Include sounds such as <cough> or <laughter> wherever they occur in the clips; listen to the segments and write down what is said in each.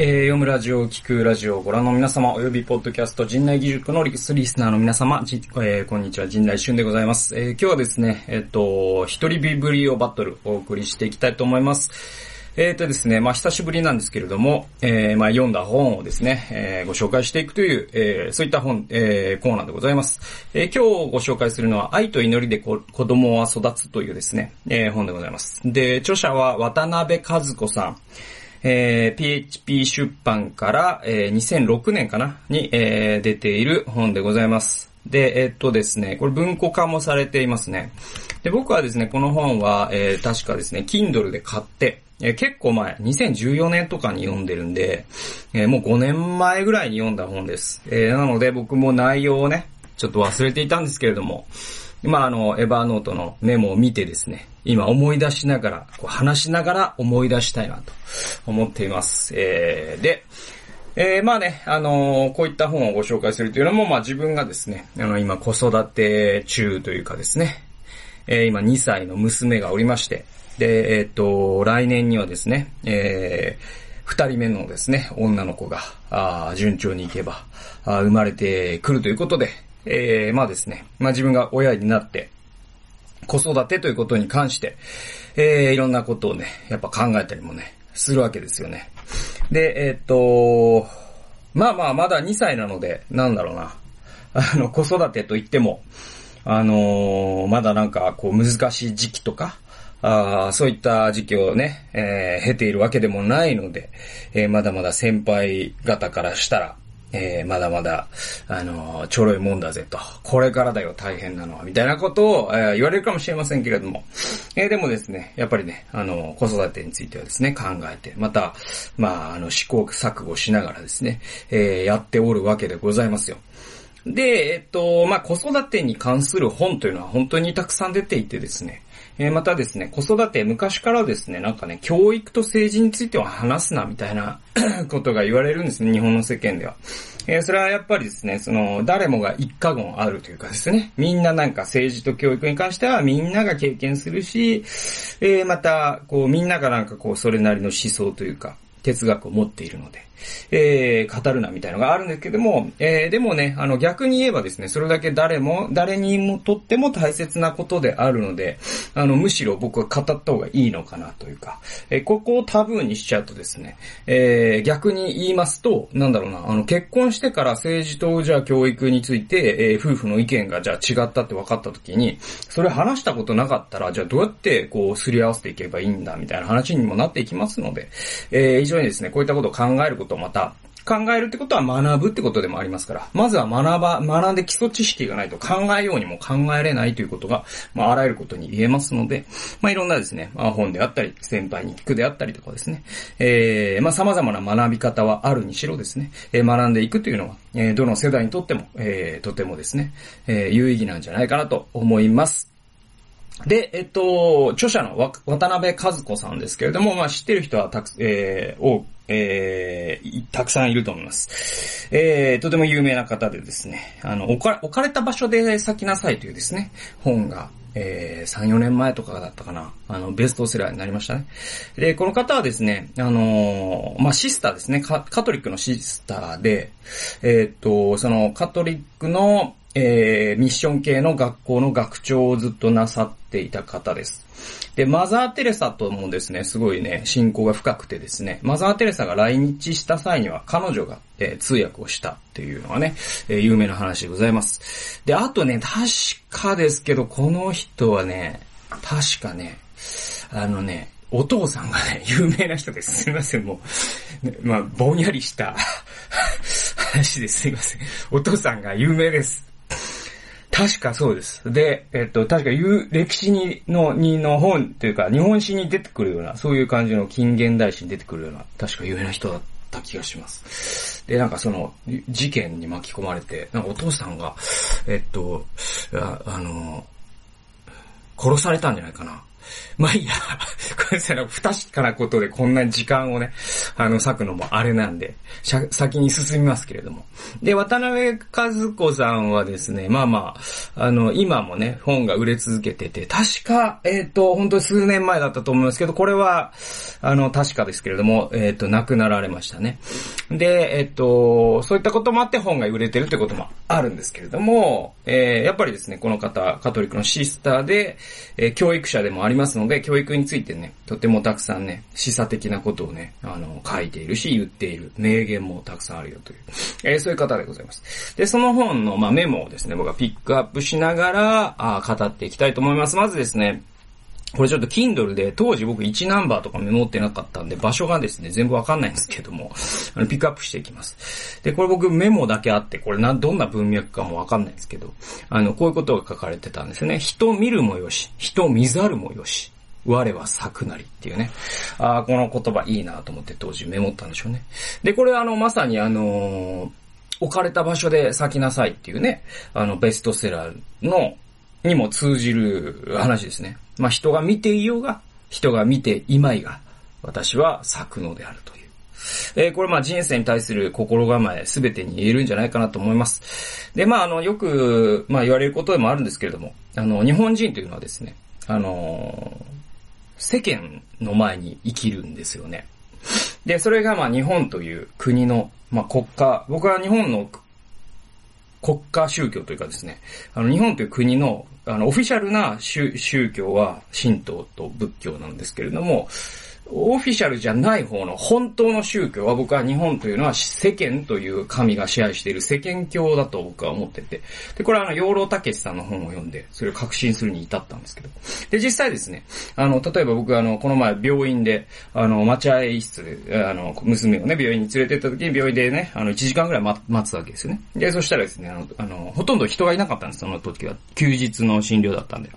えー、読むラジオを、聞くラジオをご覧の皆様、およびポッドキャスト、陣内義塾のリスリスナーの皆様、じえー、こんにちは、陣内俊でございます。えー、今日はですね、えっ、と、一人ビブリオバトルお送りしていきたいと思います。えっ、とですね、まあ久しぶりなんですけれども、えー、まあ読んだ本をですね、えー、ご紹介していくという、えー、そういった本、えー、コーナーでございます。えー、今日ご紹介するのは、愛と祈りで子供は育つというですね、えー、本でございます。で、著者は渡辺和子さん。えー、PHP 出版から、えー、2006年かな？に、えー、出ている本でございます。で、えー、っとですね、これ文庫化もされていますね。で、僕はですね、この本は、えー、確かですね、Kindle で買って、えー、結構前、2014年とかに読んでるんで、えー、もう5年前ぐらいに読んだ本です。えー、なので僕も内容をね、ちょっと忘れていたんですけれども、まあ、あの、エバーノートのメモを見てですね、今思い出しながら、こう話しながら思い出したいなと思っています。えー、で、えー、まあね、あのー、こういった本をご紹介するというのも、まあ自分がですね、あの、今子育て中というかですね、えー、今2歳の娘がおりまして、で、えっ、と、来年にはですね、えー、二人目のですね、女の子が、あ順調にいけばあ、生まれてくるということで、えー、まあですね、まあ自分が親になって、子育てということに関して、えー、いろんなことをね、やっぱ考えたりもね、するわけですよね。で、えー、っと、まあまあ、まだ2歳なので、なんだろうな。<laughs> あの、子育てといっても、あのー、まだなんか、こう、難しい時期とか、あそういった時期をね、えー、経ているわけでもないので、えー、まだまだ先輩方からしたら、えー、まだまだ、あのー、ちょろいもんだぜと。これからだよ、大変なのは。みたいなことを、えー、言われるかもしれませんけれども。えー、でもですね、やっぱりね、あの、子育てについてはですね、考えて、また、まあ、あの、試行錯誤しながらですね、え、やっておるわけでございますよ。で、えっと、まあ、子育てに関する本というのは本当にたくさん出ていてですね、えー、またですね、子育て、昔からですね、なんかね、教育と政治については話すな、みたいな <clears throat> ことが言われるんですね、日本の世間では。えー、それはやっぱりですね、その、誰もが一過言あるというかですね、みんななんか政治と教育に関してはみんなが経験するし、えー、また、こう、みんながなんかこう、それなりの思想というか、哲学を持っているので、えー、語るなみたいのがあるんですけども、えー、でもね、あの逆に言えばですね、それだけ誰も、誰にもとっても大切なことであるので、あの、むしろ僕は語った方がいいのかなというか、えー、ここをタブーにしちゃうとですね、えー、逆に言いますと、なんだろうな、あの、結婚してから政治とじゃあ教育について、えー、夫婦の意見がじゃあ違ったって分かった時に、それ話したことなかったら、じゃあどうやってこう、すり合わせていけばいいんだみたいな話にもなっていきますので、えー、非常にですね、こういったことを考えることをまた、考えるってことは学ぶってことでもありますから、まずは学ば、学んで基礎知識がないと考えようにも考えれないということが、まあ、あらゆることに言えますので、まあ、いろんなですね、まあ、本であったり、先輩に聞くであったりとかですね、えー、まあ、様々な学び方はあるにしろですね、えー、学んでいくというのは、えー、どの世代にとっても、えー、とてもですね、えー、有意義なんじゃないかなと思います。で、えっと、著者の渡辺和子さんですけれども、まあ知ってる人はたく、えー、多くえー、たくさんいると思います。えー、とても有名な方でですね、あの、置か置かれた場所で咲きなさいというですね、本が、えー、3、4年前とかだったかな。あの、ベストセラーになりましたね。で、この方はですね、あのー、まあ、シスターですね。カトリックのシスターで、えー、っと、その、カトリックの、えー、ミッション系の学校の学長をずっとなさっていた方です。で、マザー・テレサともですね、すごいね、信仰が深くてですね、マザー・テレサが来日した際には彼女が、えー、通訳をしたっていうのがね、えー、有名な話でございます。で、あとね、確かですけど、この人はね、確かね、あのね、お父さんがね、<laughs> 有名な人です。すいません、もう。まあ、ぼんやりした <laughs> 話です。すいません。お父さんが有名です。確かそうです。で、えっと、確か言う歴史にの、にの本というか、日本史に出てくるような、そういう感じの近現代史に出てくるような、確か有名な人だった気がします。で、なんかその、事件に巻き込まれて、なんかお父さんが、えっと、ああの、殺されたんじゃないかな。<laughs> まあいいや、これさ、不確かなことでこんな時間をね、あの、割くのもあれなんで、先に進みますけれども。で、渡辺和子さんはですね、まあまあ、あの、今もね、本が売れ続けてて、確か、えっ、ー、と、本当に数年前だったと思いますけど、これは、あの、確かですけれども、えっ、ー、と、亡くなられましたね。で、えっ、ー、と、そういったこともあって本が売れてるってこともあるんですけれども、えー、やっぱりですね、この方、カトリックのシスターで、えー、教育者でもありますますので、教育についてね、とてもたくさんね、示唆的なことをね、あの、書いているし、言っている、名言もたくさんあるよという、えー、そういう方でございます。で、その本の、まあ、メモをですね、僕はピックアップしながら、あ語っていきたいと思います。まずですね、これちょっと Kindle で、当時僕1ナンバーとかメモってなかったんで、場所がですね、全部わかんないんですけども、あの、ピックアップしていきます。で、これ僕メモだけあって、これな、どんな文脈かもわかんないんですけど、あの、こういうことが書かれてたんですね。人見るもよし、人見ざるもよし。我は咲くなりっていうね。ああ、この言葉いいなと思って当時メモったんでしょうね。で、これあの、まさにあのー、置かれた場所で咲きなさいっていうね、あの、ベストセラーの、にも通じる話ですね。まあ、人が見ていようが、人が見ていまいが、私は咲くのであるという。えー、これま人生に対する心構えすべてに言えるんじゃないかなと思います。で、まああの、よく、まあ言われることでもあるんですけれども、あの、日本人というのはですね、あの、世間の前に生きるんですよね。で、それがま日本という国の、まあ国家、僕は日本の国家宗教というかですね、あの日本という国のあの、オフィシャルな宗教は神道と仏教なんですけれども、オフィシャルじゃない方の本当の宗教は僕は日本というのは世間という神が支配している世間教だと僕は思ってて。で、これはあの、養老たけしさんの本を読んで、それを確信するに至ったんですけど。で、実際ですね、あの、例えば僕あの、この前病院で、あの、待合室で、あの、娘をね、病院に連れて行った時に病院でね、あの、1時間ぐらい待つわけですよね。で、そしたらですね、あの、あのほとんど人がいなかったんです、その時は。休日の診療だったんで。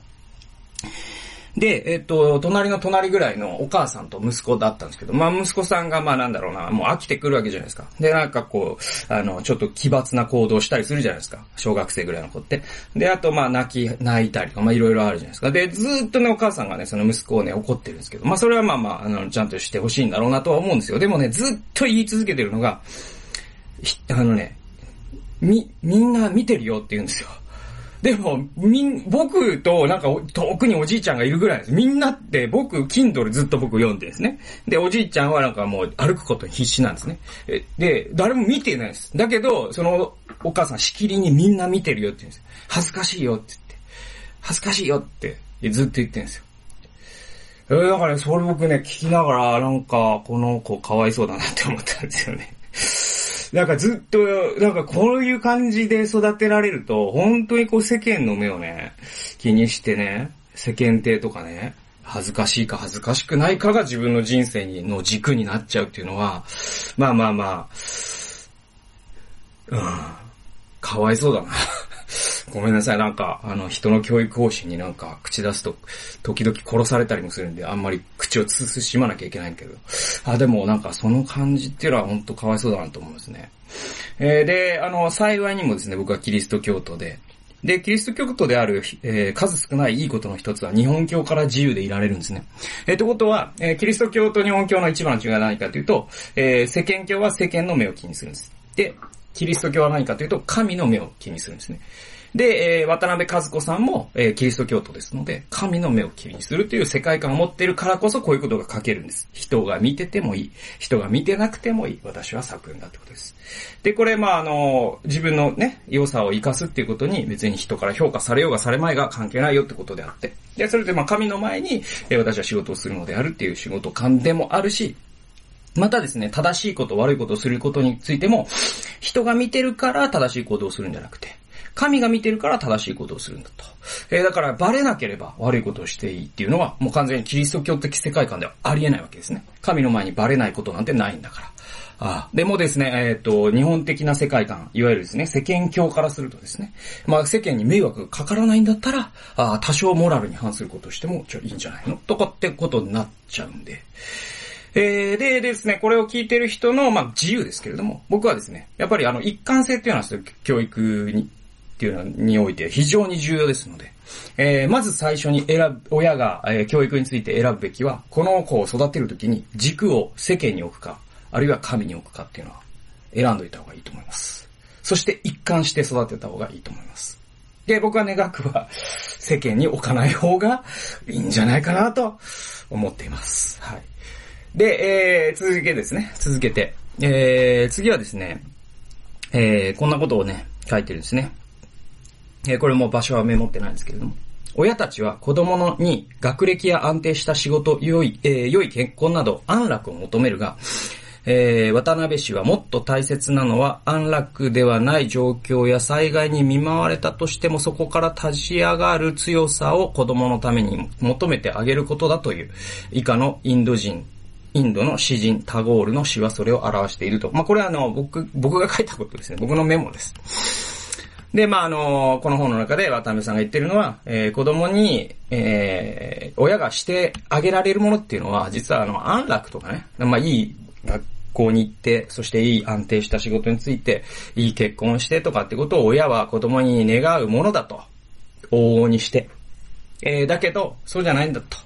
で、えっと、隣の隣ぐらいのお母さんと息子だったんですけど、まあ息子さんがまあなんだろうな、もう飽きてくるわけじゃないですか。で、なんかこう、あの、ちょっと奇抜な行動したりするじゃないですか。小学生ぐらいの子って。で、あとまあ泣き、泣いたりとか、まあいろいろあるじゃないですか。で、ずっとね、お母さんがね、その息子をね、怒ってるんですけど、まあそれはまあまあ、あの、ちゃんとしてほしいんだろうなとは思うんですよ。でもね、ずっと言い続けてるのが、あのね、み、みんな見てるよって言うんですよ。でも、みん、僕となんか遠くにおじいちゃんがいるぐらいです。みんなって僕、Kindle ずっと僕読んでんですね。で、おじいちゃんはなんかもう歩くこと必死なんですね。で、誰も見てないです。だけど、そのお母さんしきりにみんな見てるよって言うんですよ。恥ずかしいよって言って。恥ずかしいよってずっと言ってるんですよ。えー、だからね、それ僕ね、聞きながら、なんか、この子かわいそうだなって思ったんですよね。なんかずっと、なんかこういう感じで育てられると、本当にこう世間の目をね、気にしてね、世間体とかね、恥ずかしいか恥ずかしくないかが自分の人生にの軸になっちゃうっていうのは、まあまあまあ、うん、かわいそうだな。ごめんなさい、なんか、あの、人の教育方針になんか、口出すと、時々殺されたりもするんで、あんまり口をつしまなきゃいけないけど。あ、でもなんか、その感じっていうのは本当かわいそうだなと思いますね。えー、で、あの、幸いにもですね、僕はキリスト教徒で、で、キリスト教徒である、えー、数少ないいいことの一つは、日本教から自由でいられるんですね。えー、ってことは、えー、キリスト教と日本教の一番の違いは何かというと、えー、世間教は世間の目を気にするんです。で、キリスト教は何かというと、神の目を気にするんですね。で、えー、渡辺和子さんも、えー、キリスト教徒ですので、神の目を気にするという世界観を持っているからこそこういうことが書けるんです。人が見ててもいい。人が見てなくてもいい。私は作品だってことです。で、これ、まあ、あの、自分のね、良さを生かすっていうことに別に人から評価されようがされまいが関係ないよってことであって。で、それでまあ、神の前に、えー、私は仕事をするのであるっていう仕事感でもあるし、またですね、正しいこと、悪いことをすることについても、人が見てるから正しい行動をするんじゃなくて、神が見てるから正しいことをするんだと。えー、だからバレなければ悪いことをしていいっていうのは、もう完全にキリスト教的世界観ではありえないわけですね。神の前にバレないことなんてないんだから。ああでもですね、えっ、ー、と、日本的な世界観、いわゆるですね、世間教からするとですね、まあ世間に迷惑がかからないんだったら、ああ多少モラルに反することをしても、ちょ、いいんじゃないの？とかってことになっちゃうんで。えー、でですね、これを聞いてる人の、まあ、自由ですけれども、僕はですね、やっぱりあの、一貫性っていうのは、教育にっていうのにおいて非常に重要ですので、えー、まず最初に選ぶ、親が、えー、教育について選ぶべきは、この子を育てるときに軸を世間に置くか、あるいは神に置くかっていうのは選んどいた方がいいと思います。そして一貫して育てた方がいいと思います。で、僕は願くは世間に置かない方がいいんじゃないかなと思っています。はい。で、えー、続けですね、続けて、えー、次はですね、えー、こんなことをね、書いてるんですね。え、これも場所はメモってないんですけれども。親たちは子供のに学歴や安定した仕事、良い、えー、良い結婚など安楽を求めるが、えー、渡辺氏はもっと大切なのは安楽ではない状況や災害に見舞われたとしてもそこから立ち上がる強さを子供のために求めてあげることだという以下のインド人インドの詩人タゴールの詩はそれを表していると。まあ、これはあの、僕、僕が書いたことですね。僕のメモです。で、まあ、あの、この本の中で渡辺さんが言ってるのは、えー、子供に、えー、親がしてあげられるものっていうのは、実はあの、安楽とかね、まあ、いい学校に行って、そしていい安定した仕事について、いい結婚してとかってことを親は子供に願うものだと。往々にして。えー、だけど、そうじゃないんだと。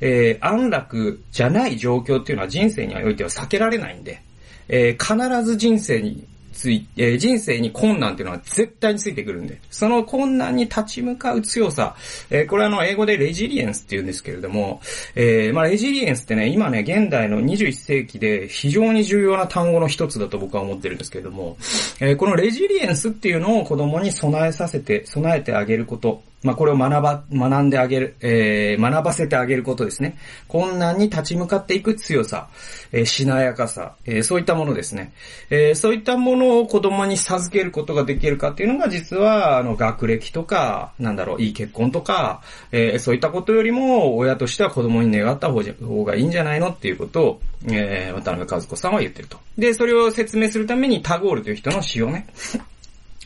えー、安楽じゃない状況っていうのは人生においては避けられないんで、えー、必ず人生につい、えー、人生に困難っていうのは絶対についてくるんで、その困難に立ち向かう強さ、えー、これはあの、英語でレジリエンスって言うんですけれども、えー、まあ、レジリエンスってね、今ね、現代の21世紀で非常に重要な単語の一つだと僕は思ってるんですけれども、えー、このレジリエンスっていうのを子供に備えさせて、備えてあげること、まあ、これを学ば、学んであげる、えー、学ばせてあげることですね。困難に立ち向かっていく強さ、えー、しなやかさ、えー、そういったものですね。えー、そういったものを子供に授けることができるかっていうのが実は、あの、学歴とか、なんだろう、いい結婚とか、えー、そういったことよりも、親としては子供に願った方がいいんじゃないのっていうことを、えー、渡辺和子さんは言ってると。で、それを説明するためにタゴールという人の詩をね、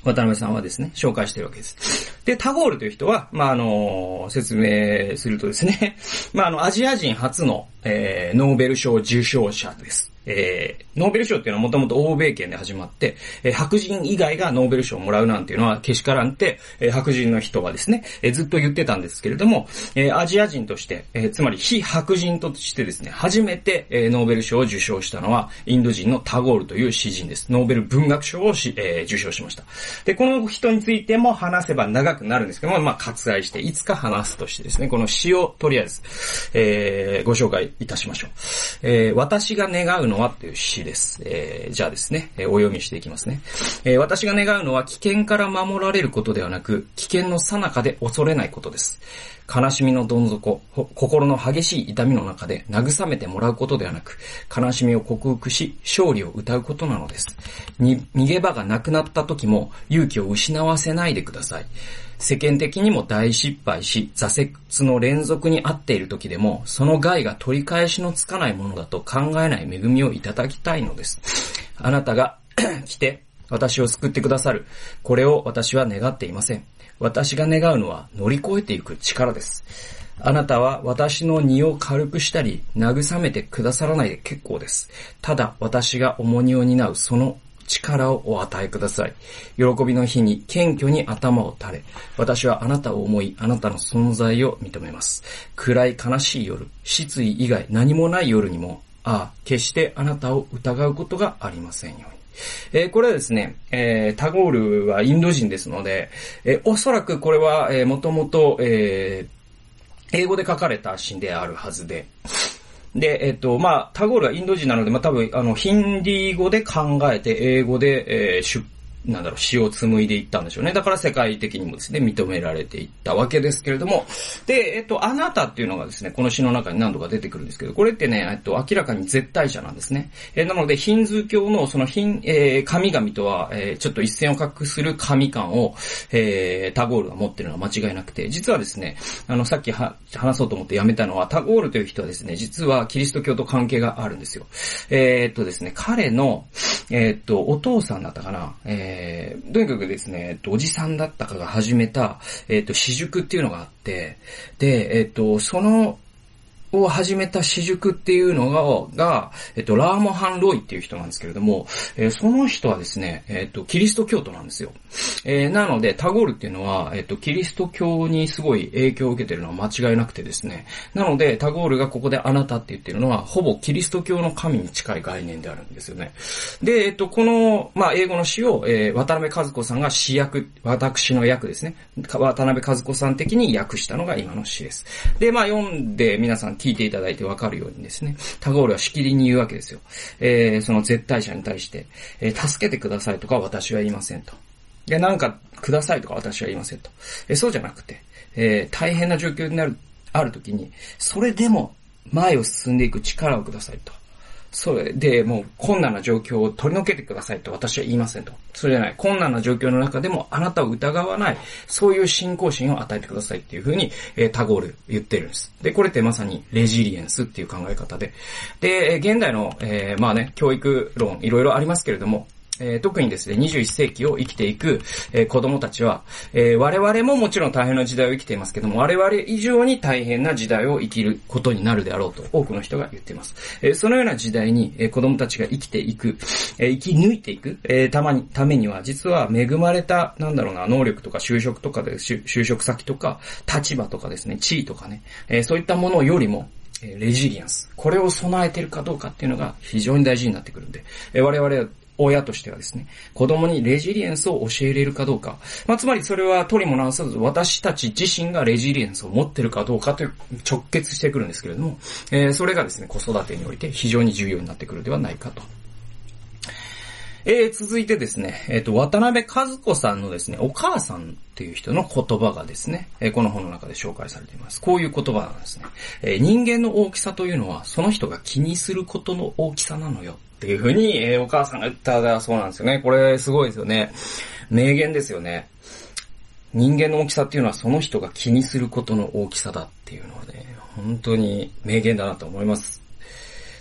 渡辺さんはですね、紹介してるわけです。で、タゴールという人は、まあ、あの、説明するとですね、<laughs> まあ、あの、アジア人初の、えー、ノーベル賞受賞者です。えー、ノーベル賞っていうのはもともと欧米圏で始まって、えー、白人以外がノーベル賞をもらうなんていうのはけしからんって、えー、白人の人はですね、えー、ずっと言ってたんですけれども、えー、アジア人として、えー、つまり非白人としてですね、初めて、えー、ノーベル賞を受賞したのは、インド人のタゴールという詩人です。ノーベル文学賞をし、えー、受賞しました。で、この人についても話せば長くなるんですけども、まあ、割愛して、いつか話すとしてですね、この詩をとりあえず、えー、ご紹介いたしましょう。えー、私が願うのはっていう詩です。えー、じゃあですね、えー、お読みしていきますね。えー、私が願うのは危険から守られることではなく、危険の最中で恐れないことです。悲しみのどん底、心の激しい痛みの中で慰めてもらうことではなく、悲しみを克服し、勝利を歌うことなのです。に、逃げ場がなくなった時も勇気を失わせないでください。世間的にも大失敗し、挫折の連続にあっている時でも、その害が取り返しのつかないものだと考えない恵みをいただきたいのです。あなたが <clears throat> 来て、私を救ってくださる。これを私は願っていません。私が願うのは乗り越えていく力です。あなたは私の荷を軽くしたり、慰めてくださらないで結構です。ただ私が重荷を担うその力をお与えください。喜びの日に謙虚に頭を垂れ、私はあなたを思い、あなたの存在を認めます。暗い悲しい夜、失意以外何もない夜にも、ああ、決してあなたを疑うことがありませんように。えー、これはですね、えー、タゴールはインド人ですので、え、おそらくこれは、えー、もともと、え、英語で書かれた詩であるはずで、で、えっと、まあ、タゴールはインド人なので、まあ、多分、あの、ヒンディー語で考えて、英語で、えー、出なんだろう、詩を紡いでいったんでしょうね。だから世界的にもですね、認められていったわけですけれども、で、えっと、あなたっていうのがですね、この詩の中に何度か出てくるんですけど、これってね、えっと、明らかに絶対者なんですね。え、なので、ヒンズー教のそのヒン、えー、神々とは、えー、ちょっと一線を画する神感を、えー、タゴールが持ってるのは間違いなくて、実はですね、あの、さっきは、話そうと思ってやめたのは、タゴールという人はですね、実はキリスト教と関係があるんですよ。えー、っとですね、彼の、え、っと、お父さんだったかな、えー、えとにかくですね、えっと、おじさんだったかが始めた、えっと、私塾っていうのがあって、で、えっと、その、を始めた私塾っていうのが、が、えっと、ラーモハン・ロイっていう人なんですけれども、えー、その人はですね、えっと、キリスト教徒なんですよ。えー、なので、タゴールっていうのは、えっと、キリスト教にすごい影響を受けてるのは間違いなくてですね、なので、タゴールがここであなたって言ってるのは、ほぼキリスト教の神に近い概念であるんですよね。で、えっと、この、まあ、英語の詩を、えー、渡辺和子さんが詩役、私の役ですね。渡辺和子さん的に訳したのが今の詩です。で、まあ、読んで皆さん聞いていただいてわかるようにですね、タゴールはしきりに言うわけですよ。えー、その絶対者に対して、えー、助けてくださいとか私は言いませんと。いや、なんかくださいとか私は言いませんと。えー、そうじゃなくて、えー、大変な状況になる、ある時に、それでも前を進んでいく力をくださいと。それで、もう困難な状況を取り除けてくださいと私は言いませんと。それじゃない。困難な状況の中でもあなたを疑わない、そういう信仰心を与えてくださいっていうふうに、えー、タゴール言ってるんです。で、これってまさにレジリエンスっていう考え方で。で、現代の、えー、まあね、教育論いろいろありますけれども、えー、特にですね、21世紀を生きていく、えー、子供たちは、えー、我々ももちろん大変な時代を生きていますけども、我々以上に大変な時代を生きることになるであろうと多くの人が言っています。えそのような時代に、え子供たちが生きていく、え生き抜いていく、えたまに、ためには、実は恵まれた、なんだろうな、能力とか就職とかで、就職先とか、立場とかですね、地位とかね、えそういったものよりも、レジリアンス。これを備えているかどうかっていうのが非常に大事になってくるんで、我々親としてはですね、子供にレジリエンスを教えれるかどうか。まあ、つまりそれは取りも直さず私たち自身がレジリエンスを持ってるかどうかという直結してくるんですけれども、えー、それがですね、子育てにおいて非常に重要になってくるではないかと。えー、続いてですね、えっ、ー、と、渡辺和子さんのですね、お母さんっていう人の言葉がですね、えー、この本の中で紹介されています。こういう言葉なんですね。え、人間の大きさというのは、その人が気にすることの大きさなのよ。っていうふうに、え、お母さんが言ったそうなんですよね。これすごいですよね。名言ですよね。人間の大きさっていうのはその人が気にすることの大きさだっていうのはね、本当に名言だなと思います。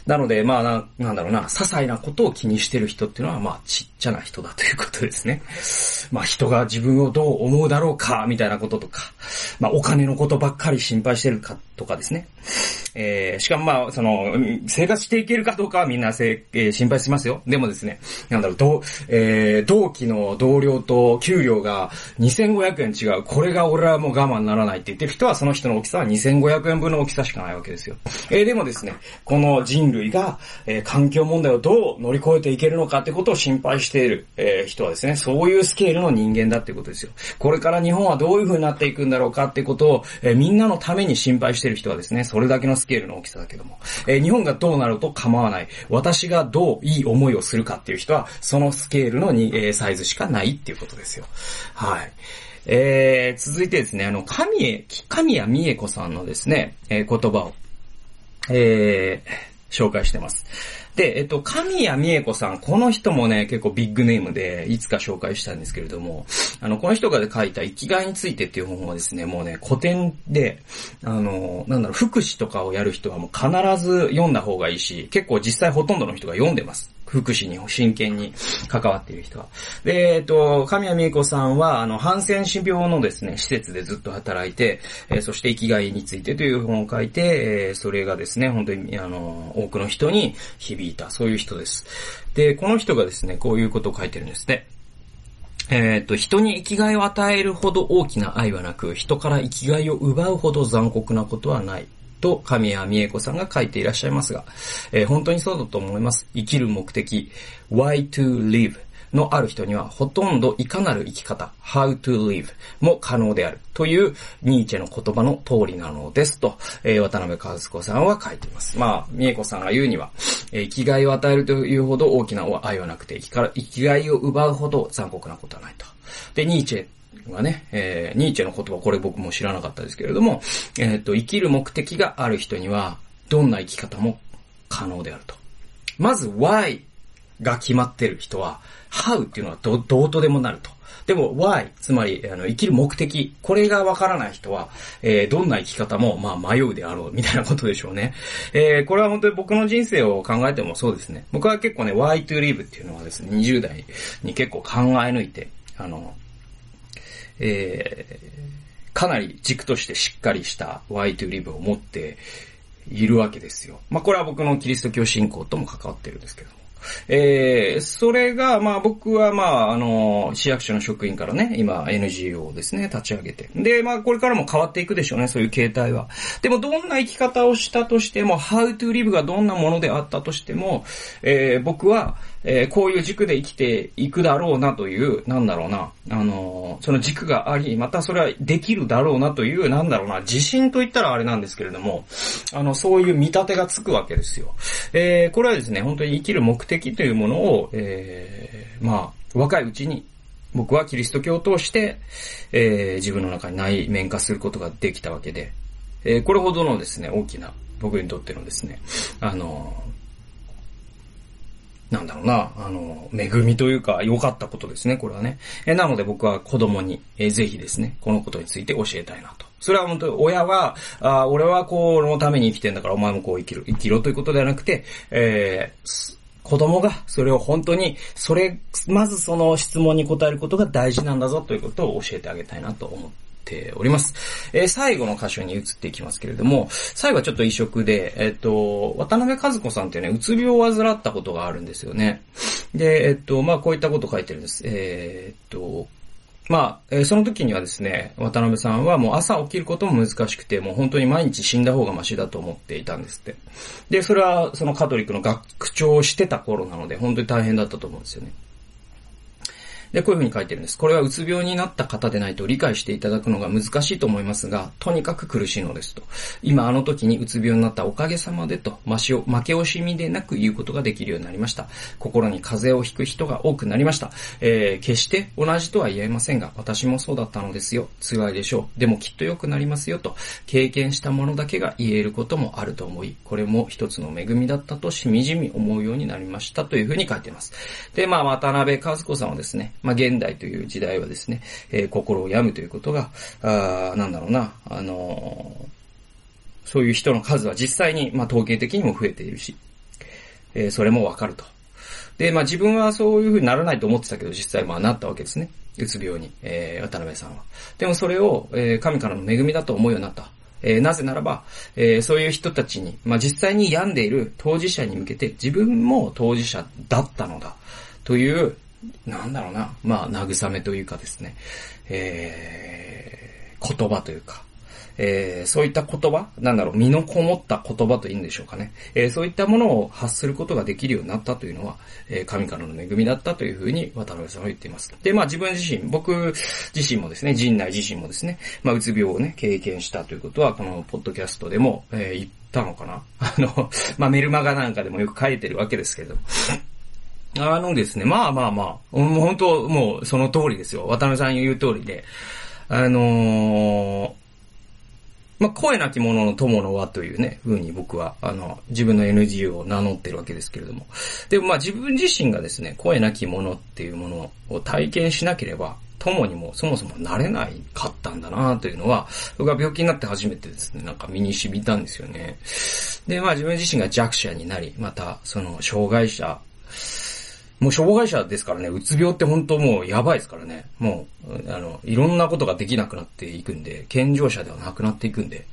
なので、まあな、なんだろうな、些細なことを気にしてる人っていうのは、まあ、ちっちゃな人だということですね。<laughs> まあ、人が自分をどう思うだろうか、みたいなこととか、まあ、お金のことばっかり心配してるかとかですね。えー、しかもまあ、その、生活していけるかどうかはみんなせ、えー、心配しますよ。でもですね、なんだろう、どえー、同期の同僚と給料が2500円違う。これが俺はもう我慢ならないって言ってる人は、その人の大きさは2500円分の大きさしかないわけですよ。えー、でもですね、この人類が、えー、環境問題をどう乗り越えていけるのかってことを心配している、えー、人はですね、そういうスケールの人間だってことですよ。これから日本はどういう風になっていくんだろうかってことを、えー、みんなのために心配している人はですね、それだけのススケールの大きさだけども、えー、日本がどうなると構わない。私がどういい思いをするかっていう人は、そのスケールの、えー、サイズしかないっていうことですよ。はい。えー、続いてですね、あの、神へ、神谷美恵子さんのですね、えー、言葉を、えー、紹介してます。で、えっと、神谷美恵子さん、この人もね、結構ビッグネームで、いつか紹介したんですけれども、あの、この人が書いた生きがいについてっていう本はですね、もうね、古典で、あの、なんだろう、福祉とかをやる人はもう必ず読んだ方がいいし、結構実際ほとんどの人が読んでます。福祉に真剣に関わっている人は。で、えっと、神谷美恵子さんは、あの、ハンセン氏病のですね、施設でずっと働いて、えー、そして生きがいについてという本を書いて、えー、それがですね、本当に、あの、多くの人に響いた、そういう人です。で、この人がですね、こういうことを書いてるんですね。えっ、と、人に生きがいを与えるほど大きな愛はなく、人から生きがいを奪うほど残酷なことはない。と神谷美恵子さんが書いていらっしゃいますが、えー、本当にそうだと思います。生きる目的、why to live のある人にはほとんどいかなる生き方、how to live も可能であるというニーチェの言葉の通りなのですと、えー、渡辺和子さんは書いています。まあ、美恵子さんが言うには、えー、生きがいを与えるというほど大きな愛はなくて、生きがいを奪うほど残酷なことはないと。で、ニーチェがね、えー、ニーチェの言葉、これ僕も知らなかったですけれども、えっ、ー、と、生きる目的がある人には、どんな生き方も可能であると。まず、why が決まってる人は、how っていうのはど、どうとでもなると。でも why、つまり、あの、生きる目的、これがわからない人は、えー、どんな生き方も、まあ、迷うであろう、みたいなことでしょうね。えー、これは本当に僕の人生を考えてもそうですね。僕は結構ね、why to live っていうのはですね、20代に結構考え抜いて、あの、えー、かなり軸としてしっかりした Y to Live を持っているわけですよ。まあこれは僕のキリスト教信仰とも関わってるんですけども。えー、それが、まあ僕はまあ、あの、市役所の職員からね、今 NGO をですね、立ち上げて。で、まあこれからも変わっていくでしょうね、そういう形態は。でもどんな生き方をしたとしても、How to live がどんなものであったとしても、えー、僕は、えー、こういう軸で生きていくだろうなという、なんだろうな、あのー、その軸があり、またそれはできるだろうなという、なんだろうな、自信と言ったらあれなんですけれども、あの、そういう見立てがつくわけですよ。えー、これはですね、本当に生きる目的というものを、えー、まあ、若いうちに、僕はキリスト教を通して、えー、自分の中に内面化することができたわけで、えー、これほどのですね、大きな、僕にとってのですね、あのなんだろうな、あの、恵みというか、良かったことですね、これはね。えなので僕は子供に、えぜひですね、このことについて教えたいなと。それは本当に親は、あ俺はこのために生きてんだからお前もこう生きる、生きろということではなくて、えー、子供がそれを本当に、それ、まずその質問に答えることが大事なんだぞということを教えてあげたいなと思ってております。えー、最後の箇所に移っていきますけれども、最後はちょっと異色で、えっ、ー、と、渡辺和子さんってね、うつ病を患ったことがあるんですよね。で、えっ、ー、と、まあこういったこと書いてるんです。えっと、まあ、えー、その時にはですね、渡辺さんはもう朝起きることも難しくて、もう本当に毎日死んだ方がマシだと思っていたんですって。で、それはそのカトリックの学長をしてた頃なので、本当に大変だったと思うんですよね。で、こういう風に書いてるんです。これはうつ病になった方でないと理解していただくのが難しいと思いますが、とにかく苦しいのですと。今あの時にうつ病になったおかげさまでと、ましを、負け惜しみでなく言うことができるようになりました。心に風邪をひく人が多くなりました。えー、決して同じとは言えませんが、私もそうだったのですよ。辛いでしょう。でもきっと良くなりますよと、経験したものだけが言えることもあると思い、これも一つの恵みだったとしみじみ思うようになりましたという風に書いています。で、まあ、渡辺和子さんはですね、まあ、現代という時代はですね、えー、心を病むということが、あなんだろうな、あのー、そういう人の数は実際に、まあ、統計的にも増えているし、えー、それもわかると。で、まあ自分はそういう風にならないと思ってたけど、実際まあなったわけですね。うつ病に、えー、渡辺さんは。でもそれを、えー、神からの恵みだと思うようになった。えー、なぜならば、えー、そういう人たちに、まあ、実際に病んでいる当事者に向けて自分も当事者だったのだというなんだろうな、まあ、慰めというかですね、えー、言葉というか、えー、そういった言葉？なんだろう、身のこもった言葉といいんでしょうかね。えー、そういったものを発することができるようになったというのは、えー、神からの恵みだったというふうに渡辺さんは言っています。で、まあ自分自身、僕自身もですね、陣内自身もですね、まあうつ病をね、経験したということは、このポッドキャストでも、えー、言ったのかな。あの、まあメルマガなんかでもよく書いてるわけですけれども、あのですね、まあまあまあ、もう本当、もうその通りですよ。渡辺さん言う通りで、あのー、まあ、声なき者の友の輪というね、風に僕は、あの、自分の NGO を名乗ってるわけですけれども。でもまあ自分自身がですね、声なき者っていうものを体験しなければ、友にもそもそもなれないかったんだなというのは、僕は病気になって初めてですね、なんか身に染みたんですよね。で、まあ自分自身が弱者になり、また、その、障害者、もう障害者ですからね、うつ病って本当もうやばいですからね。もう、あの、いろんなことができなくなっていくんで、健常者ではなくなっていくんで。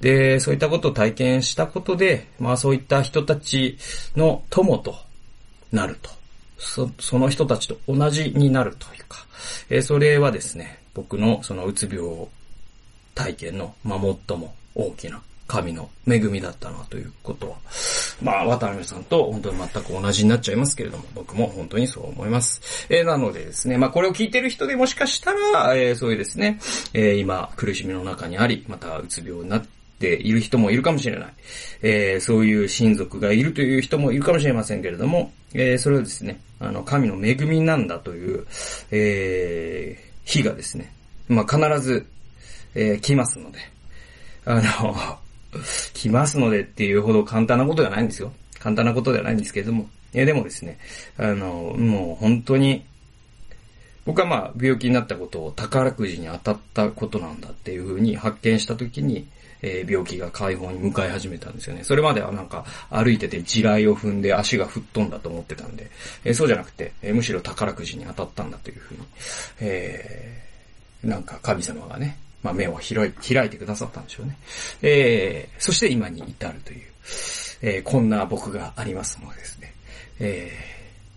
で、そういったことを体験したことで、まあそういった人たちの友となると。そ、その人たちと同じになるというか、えー、それはですね、僕のそのうつ病体験の、まあ最も大きな神の恵みだったなということは、まあ、渡辺さんと本当に全く同じになっちゃいますけれども、僕も本当にそう思います。えー、なのでですね、まあ、これを聞いてる人でもしかしたら、えー、そういうですね、えー、今、苦しみの中にあり、また、うつ病になっている人もいるかもしれない。えー、そういう親族がいるという人もいるかもしれませんけれども、えー、それをですね、あの、神の恵みなんだという、えー、日がですね、まあ、必ず、えー、来ますので、あの、来ますのでっていうほど簡単なことではないんですよ。簡単なことではないんですけれども。いや、でもですね、あの、もう本当に、僕はまあ、病気になったことを宝くじに当たったことなんだっていうふうに発見したときに、えー、病気が解放に向かい始めたんですよね。それまではなんか歩いてて地雷を踏んで足が吹っ飛んだと思ってたんで、えー、そうじゃなくて、えー、むしろ宝くじに当たったんだというふうに、えー、なんか神様がね、まあ、目を開い開いてくださったんでしょうね。えー、そして今に至るという、えー、こんな僕がありますのでですね。え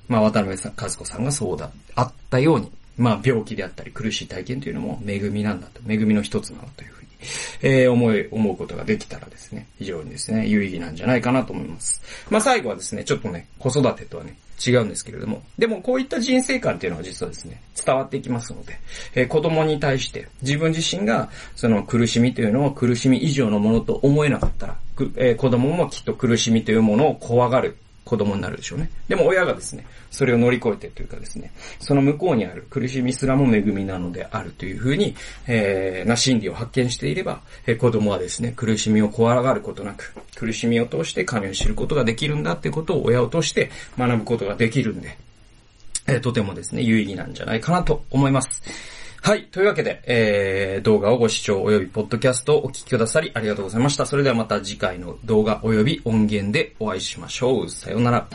ー、まあ、渡辺さん、和子さんがそうだ、あったように、まあ、病気であったり苦しい体験というのも恵みなんだと、恵みの一つなのというふうに、えー、思い、思うことができたらですね、非常にですね、有意義なんじゃないかなと思います。まあ、最後はですね、ちょっとね、子育てとはね、違うんですけれども、でもこういった人生観っていうのは実はですね、伝わっていきますので、えー、子供に対して自分自身がその苦しみというのを苦しみ以上のものと思えなかったら、えー、子供もきっと苦しみというものを怖がる。子供になるでしょうね。でも親がですね、それを乗り越えてというかですね、その向こうにある苦しみすらも恵みなのであるというふうに、えー、な真理を発見していれば、えー、子供はですね、苦しみを怖がることなく、苦しみを通して神を知ることができるんだってことを親を通して学ぶことができるんで、えー、とてもですね、有意義なんじゃないかなと思います。はい。というわけで、えー、動画をご視聴及びポッドキャストをお聞きくださりありがとうございました。それではまた次回の動画及び音源でお会いしましょう。さようなら。